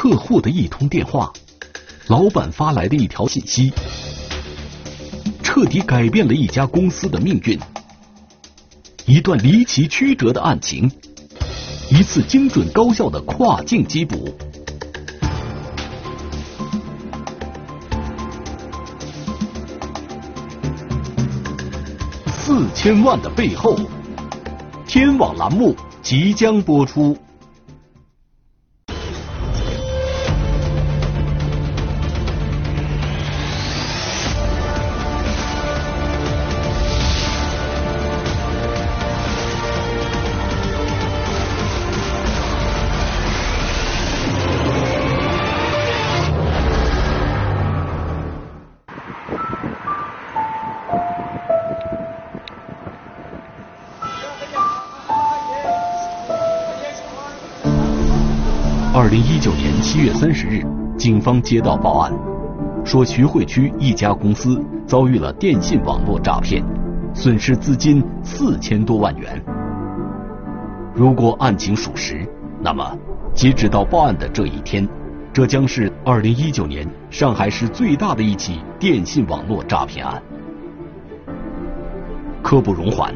客户的一通电话，老板发来的一条信息，彻底改变了一家公司的命运。一段离奇曲折的案情，一次精准高效的跨境缉捕。四千万的背后，天网栏目即将播出。一九年七月三十日，警方接到报案，说徐汇区一家公司遭遇了电信网络诈骗，损失资金四千多万元。如果案情属实，那么截止到报案的这一天，这将是二零一九年上海市最大的一起电信网络诈骗案。刻不容缓，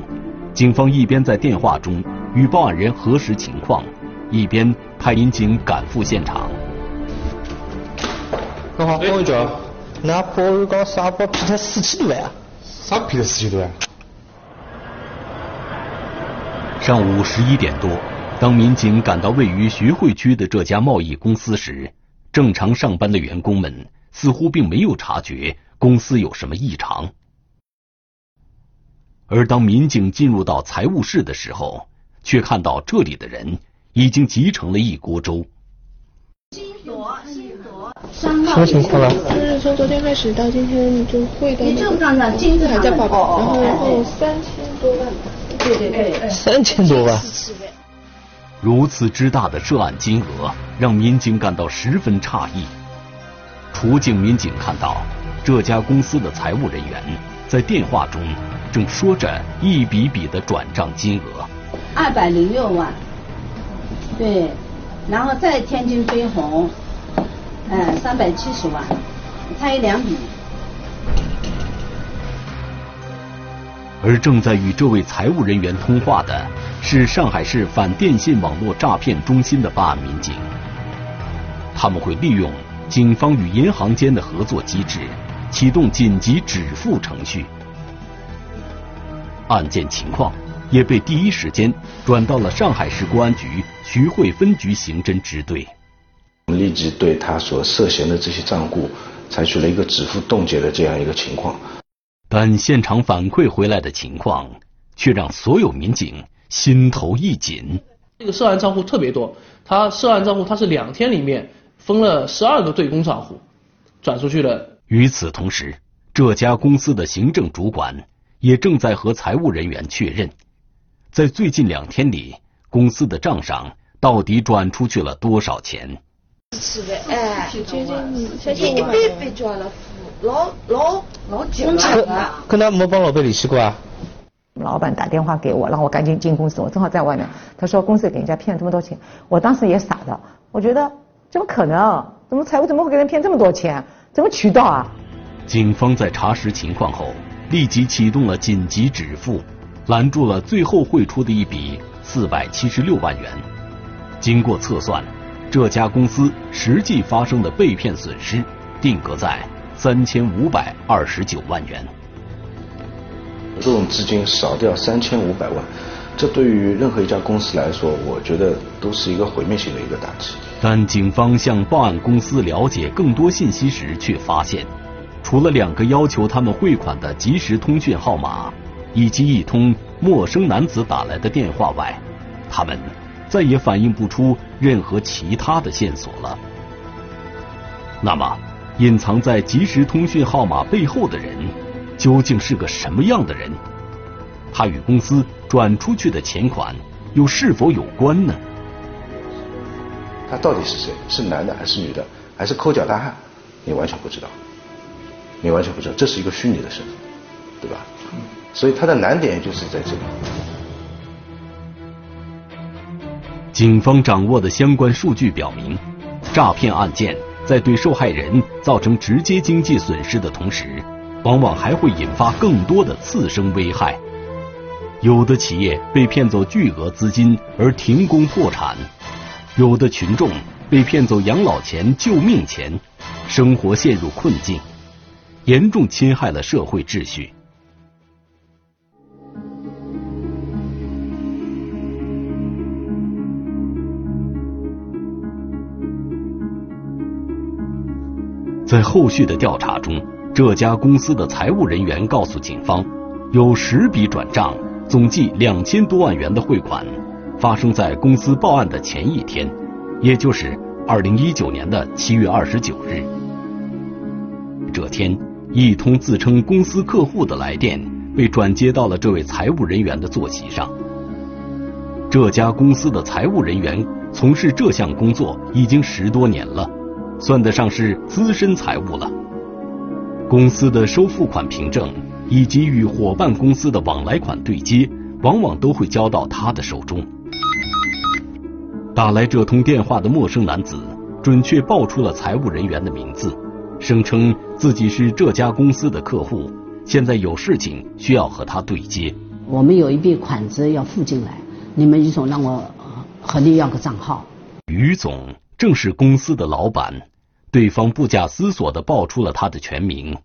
警方一边在电话中与报案人核实情况，一边。派民警赶赴现场。你好，那破案讲沙包骗他四千多万啊？啥骗他四千多万？上午十一点多，当民警赶到位于徐汇区的这家贸易公司时，正常上班的员工们似乎并没有察觉公司有什么异常。而当民警进入到财务室的时候，却看到这里的人。已经集成了一锅粥。什么情况了？就是从昨天开始到今天就汇的，你就看看金子还在报表，然后然后三千多万，对对对，三千多万。如此之大的涉案金额，让民警感到十分诧异。出警民警看到，这家公司的财务人员在电话中正说着一笔笔的转账金额，二百零六万。对，然后再天津飞鸿，嗯，三百七十万，差一两笔。而正在与这位财务人员通话的是上海市反电信网络诈骗中心的办案民警，他们会利用警方与银行间的合作机制，启动紧急止付程序。案件情况。也被第一时间转到了上海市公安局徐汇分局刑侦支队。我们立即对他所涉嫌的这些账户采取了一个止付冻结的这样一个情况。但现场反馈回来的情况却让所有民警心头一紧。这个涉案账户特别多，他涉案账户他是两天里面封了十二个对公账户转出去了。与此同时，这家公司的行政主管也正在和财务人员确认。在最近两天里，公司的账上到底转出去了多少钱？是的，哎，接近接近一百倍交了老老老久了。跟他没帮老板联系过啊？老板打电话给我，让我赶紧进公司，我正好在外面。他说公司给人家骗了这么多钱，我当时也傻了，我觉得怎么可能？怎么财务怎么会给人骗这么多钱？怎么渠道啊？警方在查实情况后，立即启动了紧急止付。拦住了最后汇出的一笔四百七十六万元。经过测算，这家公司实际发生的被骗损失定格在三千五百二十九万元。这种资金少掉三千五百万，这对于任何一家公司来说，我觉得都是一个毁灭性的一个打击。但警方向报案公司了解更多信息时，却发现，除了两个要求他们汇款的即时通讯号码。以及一通陌生男子打来的电话外，他们再也反映不出任何其他的线索了。那么，隐藏在即时通讯号码背后的人究竟是个什么样的人？他与公司转出去的钱款又是否有关呢？他到底是谁？是男的还是女的？还是抠脚大汉？你完全不知道，你完全不知道，这是一个虚拟的身份，对吧？所以它的难点就是在这里。警方掌握的相关数据表明，诈骗案件在对受害人造成直接经济损失的同时，往往还会引发更多的次生危害。有的企业被骗走巨额资金而停工破产，有的群众被骗走养老钱、救命钱，生活陷入困境，严重侵害了社会秩序。在后续的调查中，这家公司的财务人员告诉警方，有十笔转账。总计两千多万元的汇款，发生在公司报案的前一天，也就是二零一九年的七月二十九日。这天，一通自称公司客户的来电被转接到了这位财务人员的座席上。这家公司的财务人员从事这项工作已经十多年了，算得上是资深财务了。公司的收付款凭证。以及与伙伴公司的往来款对接，往往都会交到他的手中。打来这通电话的陌生男子，准确报出了财务人员的名字，声称自己是这家公司的客户，现在有事情需要和他对接。我们有一笔款子要付进来，你们于总让我和你要个账号。于总正是公司的老板，对方不假思索的报出了他的全名。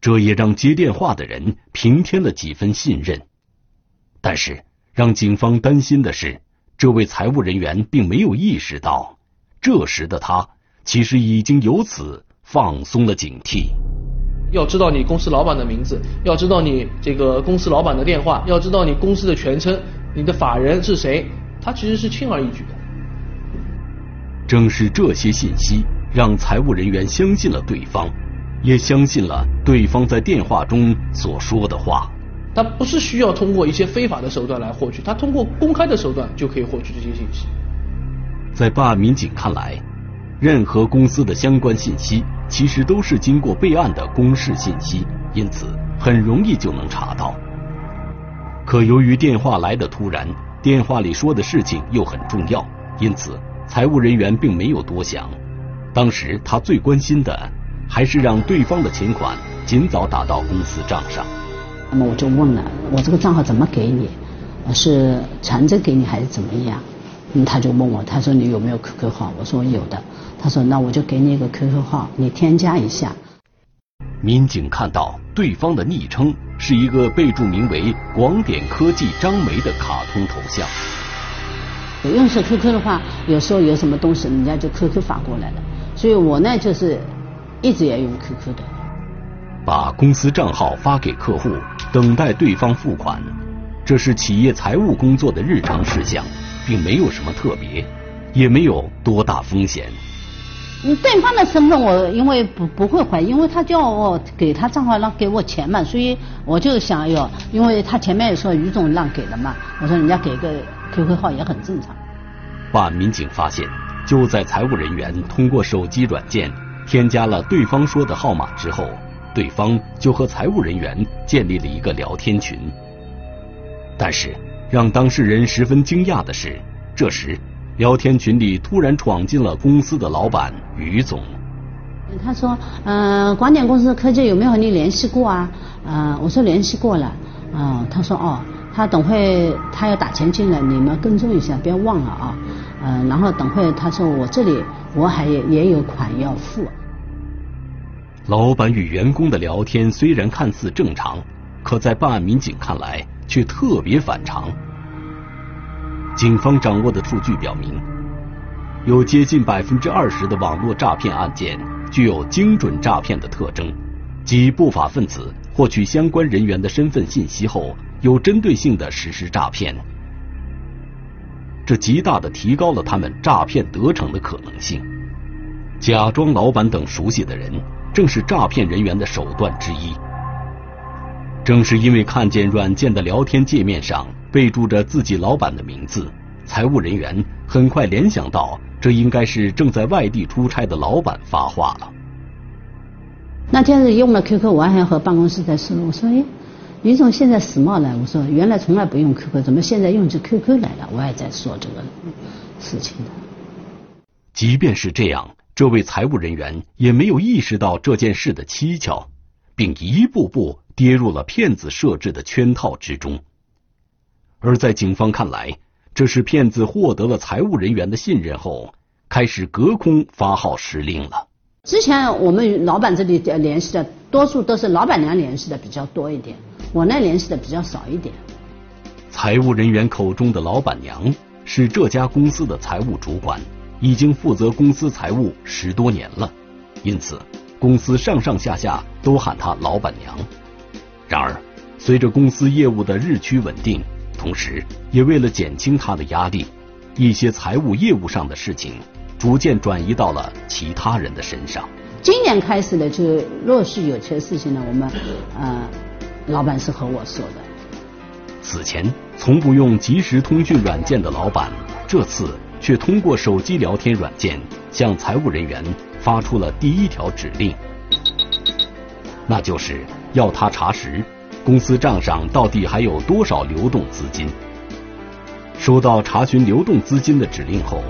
这也让接电话的人平添了几分信任，但是让警方担心的是，这位财务人员并没有意识到，这时的他其实已经由此放松了警惕。要知道你公司老板的名字，要知道你这个公司老板的电话，要知道你公司的全称，你的法人是谁，他其实是轻而易举的。正是这些信息，让财务人员相信了对方。也相信了对方在电话中所说的话。他不是需要通过一些非法的手段来获取，他通过公开的手段就可以获取这些信息。在办案民警看来，任何公司的相关信息其实都是经过备案的公示信息，因此很容易就能查到。可由于电话来的突然，电话里说的事情又很重要，因此财务人员并没有多想。当时他最关心的。还是让对方的钱款尽早打到公司账上。那么我就问了，我这个账号怎么给你？是传真给你还是怎么样？嗯，他就问我，他说你有没有 QQ 号？我说有的。他说那我就给你一个 QQ 号，你添加一下。民警看到对方的昵称是一个备注名为“广点科技张梅”的卡通头像。用是 QQ 的话，有时候有什么东西，人家就 QQ 发过来了。所以我呢就是。一直也用 QQ 的，把公司账号发给客户，等待对方付款，这是企业财务工作的日常事项，并没有什么特别，也没有多大风险。嗯，对方的身份我因为不不会怀疑，因为他叫我给他账号让给我钱嘛，所以我就想要，因为他前面也说于总让给了嘛，我说人家给个 QQ 号也很正常。办案民警发现，就在财务人员通过手机软件。添加了对方说的号码之后，对方就和财务人员建立了一个聊天群。但是让当事人十分惊讶的是，这时聊天群里突然闯进了公司的老板于总。他说：“嗯，广点公司科技有没有和你联系过啊？”嗯，我说联系过了。嗯，他说：“哦，他等会他要打钱进来，你们跟踪一下，不要忘了啊。”嗯，然后等会他说我这里。我还也有款要付。老板与员工的聊天虽然看似正常，可在办案民警看来却特别反常。警方掌握的数据表明，有接近百分之二十的网络诈骗案件具有精准诈骗的特征，即不法分子获取相关人员的身份信息后，有针对性的实施诈骗。这极大的提高了他们诈骗得逞的可能性。假装老板等熟悉的人，正是诈骗人员的手段之一。正是因为看见软件的聊天界面上备注着自己老板的名字，财务人员很快联想到，这应该是正在外地出差的老板发话了。那天是用了 QQ，我还和办公室在说，我说哎。于总现在时髦了，我说原来从来不用 QQ，怎么现在用起 QQ 来了？我也在说这个事情的。即便是这样，这位财务人员也没有意识到这件事的蹊跷，并一步步跌入了骗子设置的圈套之中。而在警方看来，这是骗子获得了财务人员的信任后，开始隔空发号施令了。之前我们老板这里联系的，多数都是老板娘联系的比较多一点，我那联系的比较少一点。财务人员口中的老板娘是这家公司的财务主管，已经负责公司财务十多年了，因此公司上上下下都喊她老板娘。然而，随着公司业务的日趋稳定，同时也为了减轻她的压力，一些财务业务上的事情逐渐转移到了其他人的身上。今年开始呢，就陆续有些事情呢，我们呃，老板是和我说的。此前从不用即时通讯软件的老板，这次却通过手机聊天软件向财务人员发出了第一条指令，那就是要他查实公司账上到底还有多少流动资金。收到查询流动资金的指令后，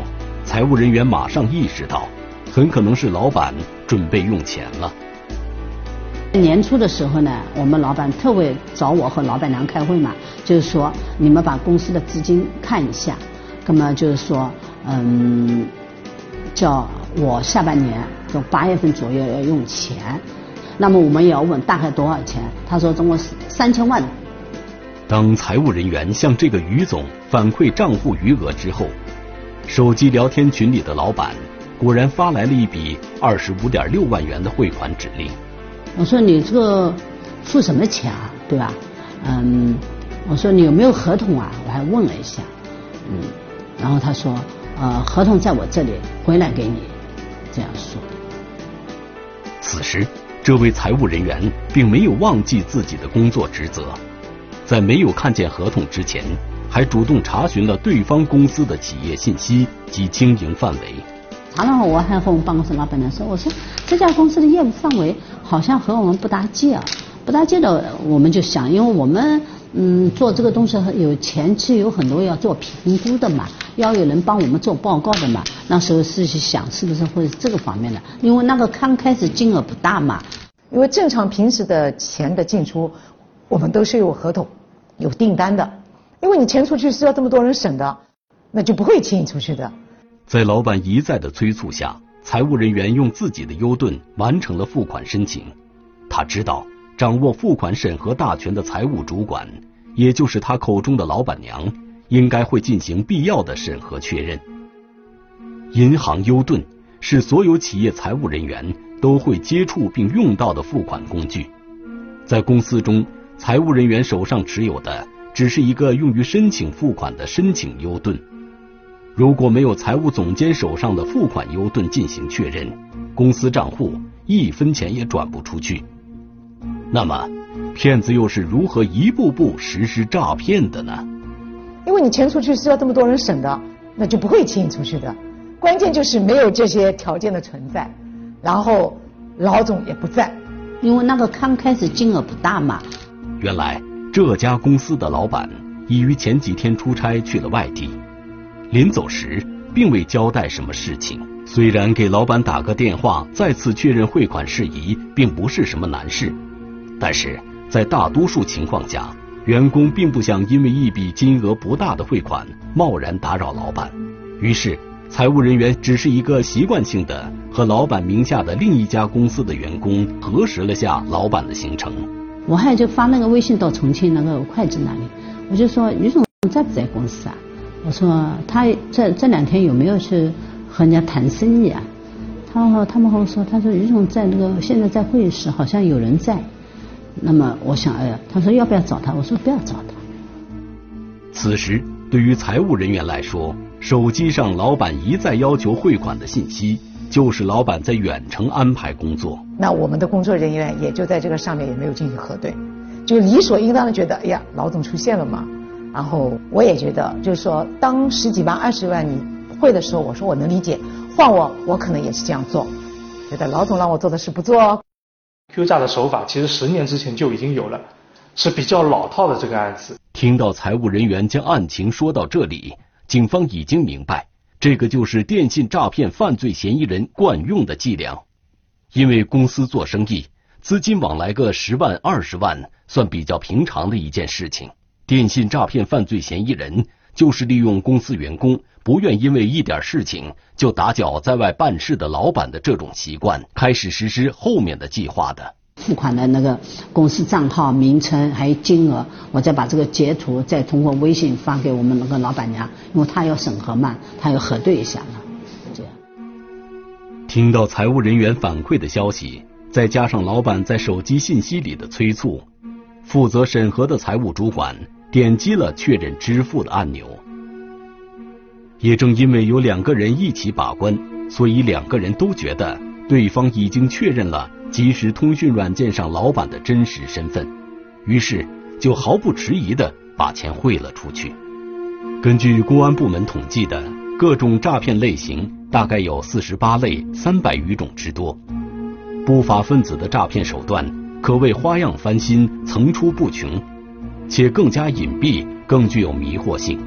财务人员马上意识到，很可能是老板准备用钱了。年初的时候呢，我们老板特为找我和老板娘开会嘛，就是说你们把公司的资金看一下，那么就是说，嗯，叫我下半年就八月份左右要用钱，那么我们也要问大概多少钱，他说总共是三千万。当财务人员向这个于总反馈账户余额之后，手机聊天群里的老板果然发来了一笔二十五点六万元的汇款指令。我说你这个付什么钱啊，对吧？嗯，我说你有没有合同啊？我还问了一下，嗯，然后他说，呃，合同在我这里，回来给你，这样说。此时，这位财务人员并没有忘记自己的工作职责，在没有看见合同之前，还主动查询了对方公司的企业信息及经营范围。查了后，我还和我们办公室老板娘说：“我说这家公司的业务范围好像和我们不搭界啊，不搭界的，我们就想，因为我们嗯做这个东西有前期有很多要做评估的嘛，要有人帮我们做报告的嘛。那时候是去想是不是会这个方面的？因为那个刚开始金额不大嘛。因为正常平时的钱的进出，我们都是有合同、有订单的。因为你钱出去是要这么多人审的，那就不会轻易出去的。”在老板一再的催促下，财务人员用自己的优盾完成了付款申请。他知道，掌握付款审核大权的财务主管，也就是他口中的老板娘，应该会进行必要的审核确认。银行优盾是所有企业财务人员都会接触并用到的付款工具。在公司中，财务人员手上持有的只是一个用于申请付款的申请优盾。如果没有财务总监手上的付款优盾进行确认，公司账户一分钱也转不出去。那么，骗子又是如何一步步实施诈骗的呢？因为你钱出去是要这么多人审的，那就不会轻易出去的。关键就是没有这些条件的存在，然后老总也不在，因为那个刚开始金额不大嘛。原来这家公司的老板已于前几天出差去了外地。临走时，并未交代什么事情。虽然给老板打个电话，再次确认汇款事宜，并不是什么难事，但是在大多数情况下，员工并不想因为一笔金额不大的汇款贸然打扰老板。于是，财务人员只是一个习惯性的和老板名下的另一家公司的员工核实了下老板的行程。我还就发那个微信到重庆那个会计那里，我就说于总在不在公司啊？我说他这这两天有没有去和人家谈生意啊？他和他们和我说，他说于总在那个现在在会议室，好像有人在。那么我想，哎呀，他说要不要找他？我说不要找他。此时，对于财务人员来说，手机上老板一再要求汇款的信息，就是老板在远程安排工作。那我们的工作人员也就在这个上面也没有进行核对，就理所应当的觉得，哎呀，老总出现了嘛。然后我也觉得，就是说，当十几万、二十万你会的时候，我说我能理解，换我，我可能也是这样做。觉得老总让我做的事不做。哦 Q 诈的手法其实十年之前就已经有了，是比较老套的这个案子。听到财务人员将案情说到这里，警方已经明白，这个就是电信诈骗犯罪嫌疑人惯用的伎俩。因为公司做生意，资金往来个十万二十万算比较平常的一件事情。电信诈骗犯罪嫌疑人就是利用公司员工不愿因为一点事情就打搅在外办事的老板的这种习惯，开始实施后面的计划的。付款的那个公司账号名称还有金额，我再把这个截图再通过微信发给我们那个老板娘，因为她要审核嘛，她要核对一下嘛，这样。听到财务人员反馈的消息，再加上老板在手机信息里的催促，负责审核的财务主管点击了确认支付的按钮。也正因为有两个人一起把关，所以两个人都觉得对方已经确认了。即时通讯软件上老板的真实身份，于是就毫不迟疑的把钱汇了出去。根据公安部门统计的各种诈骗类型，大概有四十八类三百余种之多。不法分子的诈骗手段可谓花样翻新、层出不穷，且更加隐蔽，更具有迷惑性。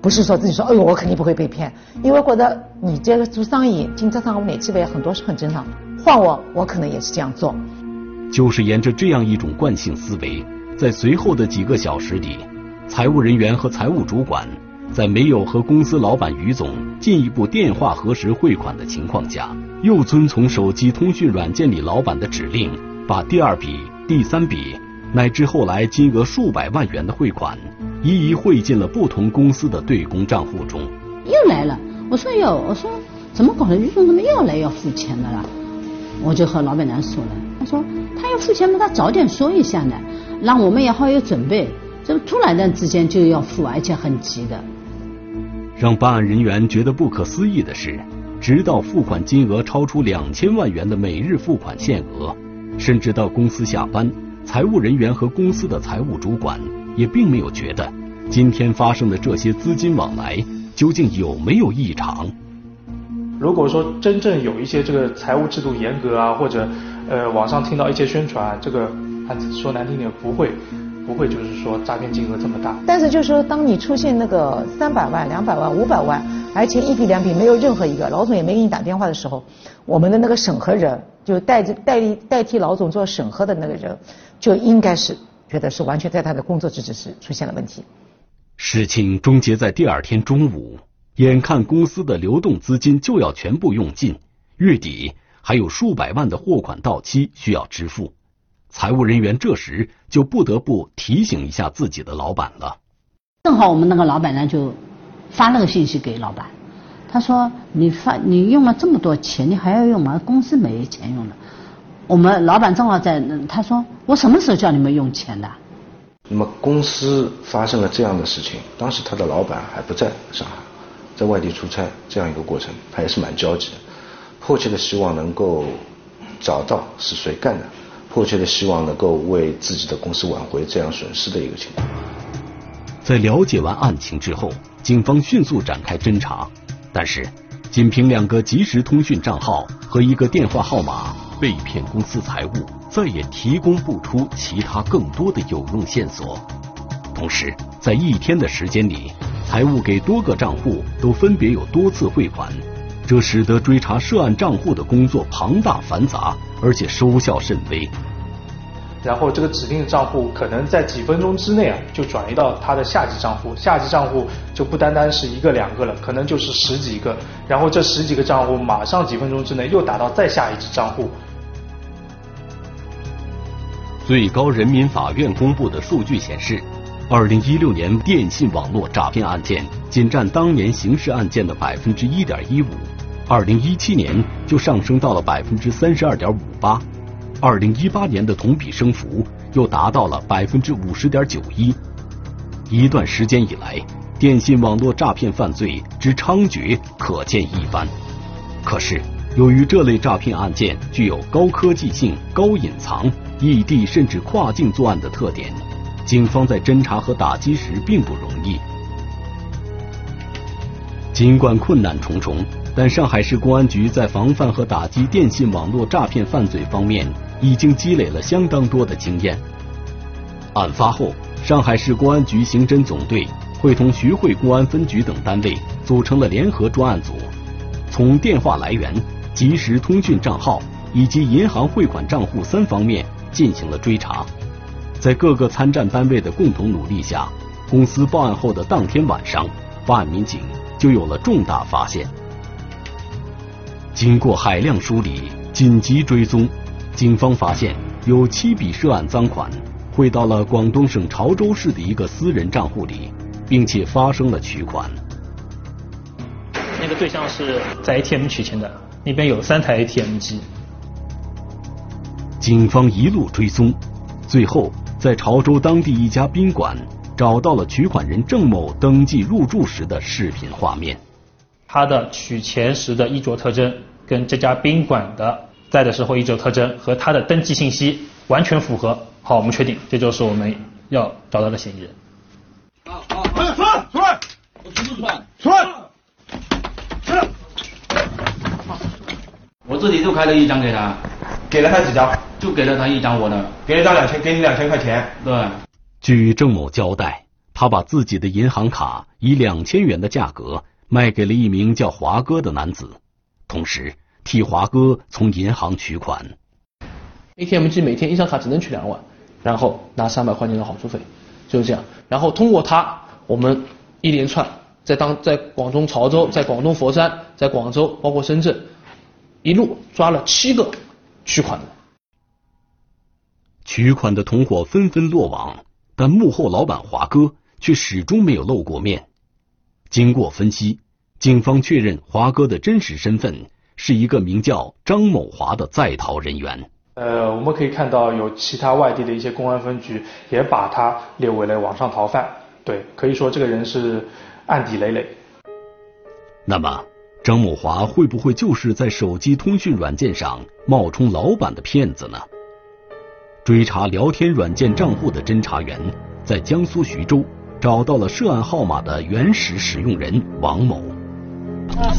不是说自己说，哎呦，我肯定不会被骗，因为觉得你这个做生意，经济上我哪几位，很多是很正常。换我，我可能也是这样做。就是沿着这样一种惯性思维，在随后的几个小时里，财务人员和财务主管在没有和公司老板于总进一步电话核实汇款的情况下，又遵从手机通讯软件里老板的指令，把第二笔、第三笔乃至后来金额数百万元的汇款，一一汇进了不同公司的对公账户中。又来了，我说哟，我说怎么搞的？于总怎么又来要付钱的了？我就和老板娘说了，他说他要付钱嘛，他早点说一下呢，让我们也好有准备。这突然间之间就要付，而且很急的。让办案人员觉得不可思议的是，直到付款金额超出两千万元的每日付款限额，甚至到公司下班，财务人员和公司的财务主管也并没有觉得今天发生的这些资金往来究竟有没有异常。如果说真正有一些这个财务制度严格啊，或者呃网上听到一些宣传，这个说难听点不会不会就是说诈骗金额这么大。但是就是说，当你出现那个三百万、两百万、五百万，而且一笔两笔没有任何一个老总也没给你打电话的时候，我们的那个审核人就代代理代替老总做审核的那个人，就应该是觉得是完全在他的工作职责是出现了问题。事情终结在第二天中午。眼看公司的流动资金就要全部用尽，月底还有数百万的货款到期需要支付，财务人员这时就不得不提醒一下自己的老板了。正好我们那个老板呢就发了个信息给老板，他说：“你发你用了这么多钱，你还要用吗？公司没钱用了。”我们老板正好在，他说：“我什么时候叫你们用钱的？”那么公司发生了这样的事情，当时他的老板还不在上海。在外地出差这样一个过程，他也是蛮焦急的，迫切的希望能够找到是谁干的，迫切的希望能够为自己的公司挽回这样损失的一个情况。在了解完案情之后，警方迅速展开侦查，但是仅凭两个即时通讯账号和一个电话号码，被骗公司财务再也提供不出其他更多的有用线索。同时，在一天的时间里。财务给多个账户都分别有多次汇款，这使得追查涉案账户的工作庞大繁杂，而且收效甚微。然后这个指定的账户可能在几分钟之内啊就转移到他的下级账户，下级账户就不单单是一个两个了，可能就是十几个。然后这十几个账户马上几分钟之内又打到再下一支账户。最高人民法院公布的数据显示。二零一六年电信网络诈骗案件仅占当年刑事案件的百分之一点一五，二零一七年就上升到了百分之三十二点五八，二零一八年的同比升幅又达到了百分之五十点九一。一段时间以来，电信网络诈骗犯罪之猖獗可见一斑。可是，由于这类诈骗案件具有高科技性、高隐藏、异地甚至跨境作案的特点。警方在侦查和打击时并不容易。尽管困难重重，但上海市公安局在防范和打击电信网络诈骗犯罪方面已经积累了相当多的经验。案发后，上海市公安局刑侦总队会同徐汇公安分局等单位组成了联合专案组，从电话来源、即时通讯账号以及银行汇款账户三方面进行了追查。在各个参战单位的共同努力下，公司报案后的当天晚上，办案民警就有了重大发现。经过海量梳理、紧急追踪，警方发现有七笔涉案赃款汇到了广东省潮州市的一个私人账户里。并且发生了取款。那个对象是在 ATM 取钱的，那边有三台 ATM 机。警方一路追踪，最后在潮州当地一家宾馆找到了取款人郑某登记入住时的视频画面。他的取钱时的衣着特征跟这家宾馆的在的时候衣着特征和他的登记信息完全符合。好，我们确定这就是我们要找到的嫌疑人。出来！出来！我自己就开了一张给他，给了他几张？就给了他一张我的，给了他两千，给你两千块钱。对。据郑某交代，他把自己的银行卡以两千元的价格卖给了一名叫华哥的男子，同时替华哥从银行取款。ATM 机每天一张卡只能取两万，然后拿三百块钱的好处费，就是这样。然后通过他，我们一连串。在当在广东潮州，在广东佛山，在广州，包括深圳，一路抓了七个取款的。取款的同伙纷纷落网，但幕后老板华哥却始终没有露过面。经过分析，警方确认华哥的真实身份是一个名叫张某华的在逃人员。呃，我们可以看到有其他外地的一些公安分局也把他列为了网上逃犯。对，可以说这个人是。案底累累。那么，张某华会不会就是在手机通讯软件上冒充老板的骗子呢？追查聊天软件账户的侦查员在江苏徐州找到了涉案号码的原始使用人王某。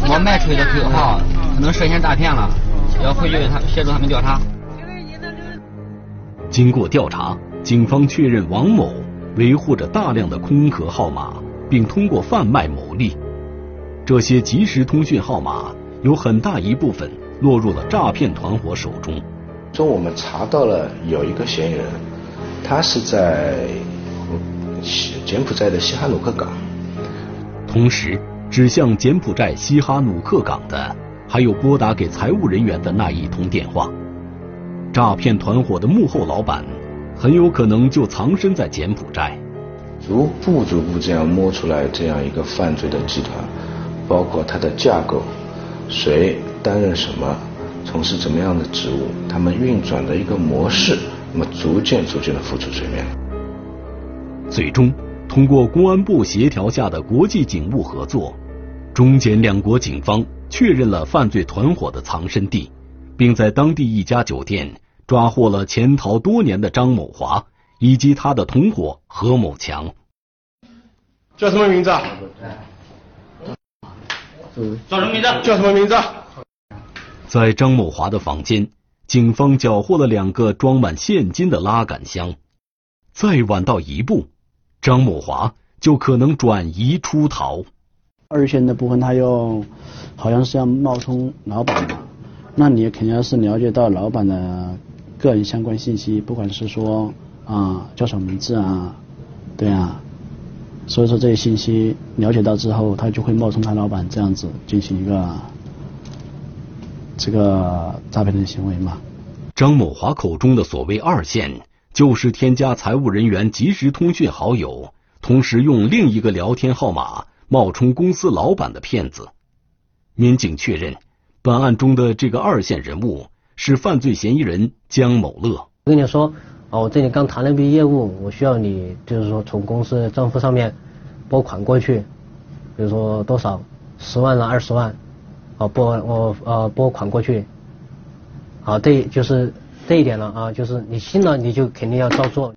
我卖出去的 QQ 号可能涉嫌诈骗了，要回去他协助他们调查。经过调查，警方确认王某维护着大量的空壳号码。并通过贩卖牟利，这些即时通讯号码有很大一部分落入了诈骗团伙手中。中我们查到了有一个嫌疑人，他是在柬埔寨的西哈努克港。同时，指向柬埔寨西哈努克港的还有拨打给财务人员的那一通电话。诈骗团伙的幕后老板很有可能就藏身在柬埔寨。逐步逐步这样摸出来这样一个犯罪的集团，包括它的架构，谁担任什么，从事怎么样的职务，他们运转的一个模式，那么逐渐逐渐的浮出水面。最终，通过公安部协调下的国际警务合作，中柬两国警方确认了犯罪团伙的藏身地，并在当地一家酒店抓获了潜逃多年的张某华。以及他的同伙何某强，叫什么名字？叫什么名字？叫什么名字？在张某华的房间，警方缴获了两个装满现金的拉杆箱。再晚到一步，张某华就可能转移出逃。二线的部分，他要好像是要冒充老板嘛，那你肯定要是了解到老板的个人相关信息，不管是说。啊，叫什么名字啊？对啊，所以说这些信息了解到之后，他就会冒充他老板这样子进行一个这个诈骗的行为嘛。张某华口中的所谓二线，就是添加财务人员即时通讯好友，同时用另一个聊天号码冒充公司老板的骗子。民警确认，本案中的这个二线人物是犯罪嫌疑人江某乐。我跟你说。哦，我这里刚谈了一笔业务，我需要你就是说从公司账户上面拨款过去，比如说多少十万了二十万，哦拨我呃拨款过去，好这就是这一点了啊，就是你信了你就肯定要照做。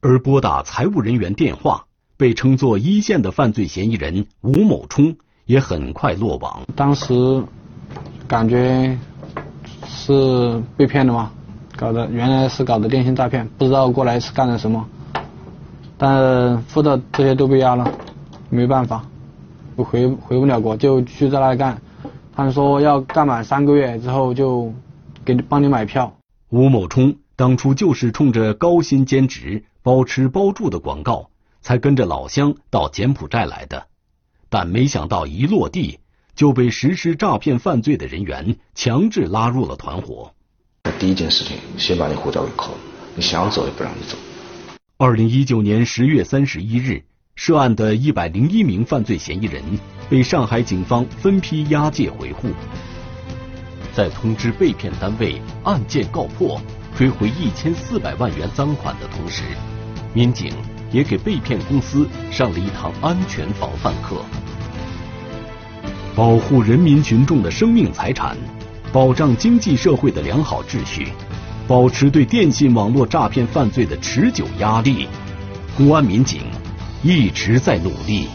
而拨打财务人员电话被称作一线的犯罪嫌疑人吴某冲也很快落网。当时感觉是被骗的吗？搞的原来是搞的电信诈骗，不知道过来是干了什么，但付的这些都被压了。没办法，我回回不了国，就继续在那干。他们说要干满三个月之后就给你帮你买票。吴某冲当初就是冲着高薪兼职、包吃包住的广告，才跟着老乡到柬埔寨来的，但没想到一落地就被实施诈骗犯罪的人员强制拉入了团伙。第一件事情，先把你护照给扣了，你想走也不让你走。二零一九年十月三十一日，涉案的一百零一名犯罪嫌疑人被上海警方分批押解回沪。在通知被骗单位案件告破、追回一千四百万元赃款的同时，民警也给被骗公司上了一堂安全防范课。保护人民群众的生命财产，保障经济社会的良好秩序，保持对电信网络诈骗犯罪的持久压力，公安民警一直在努力。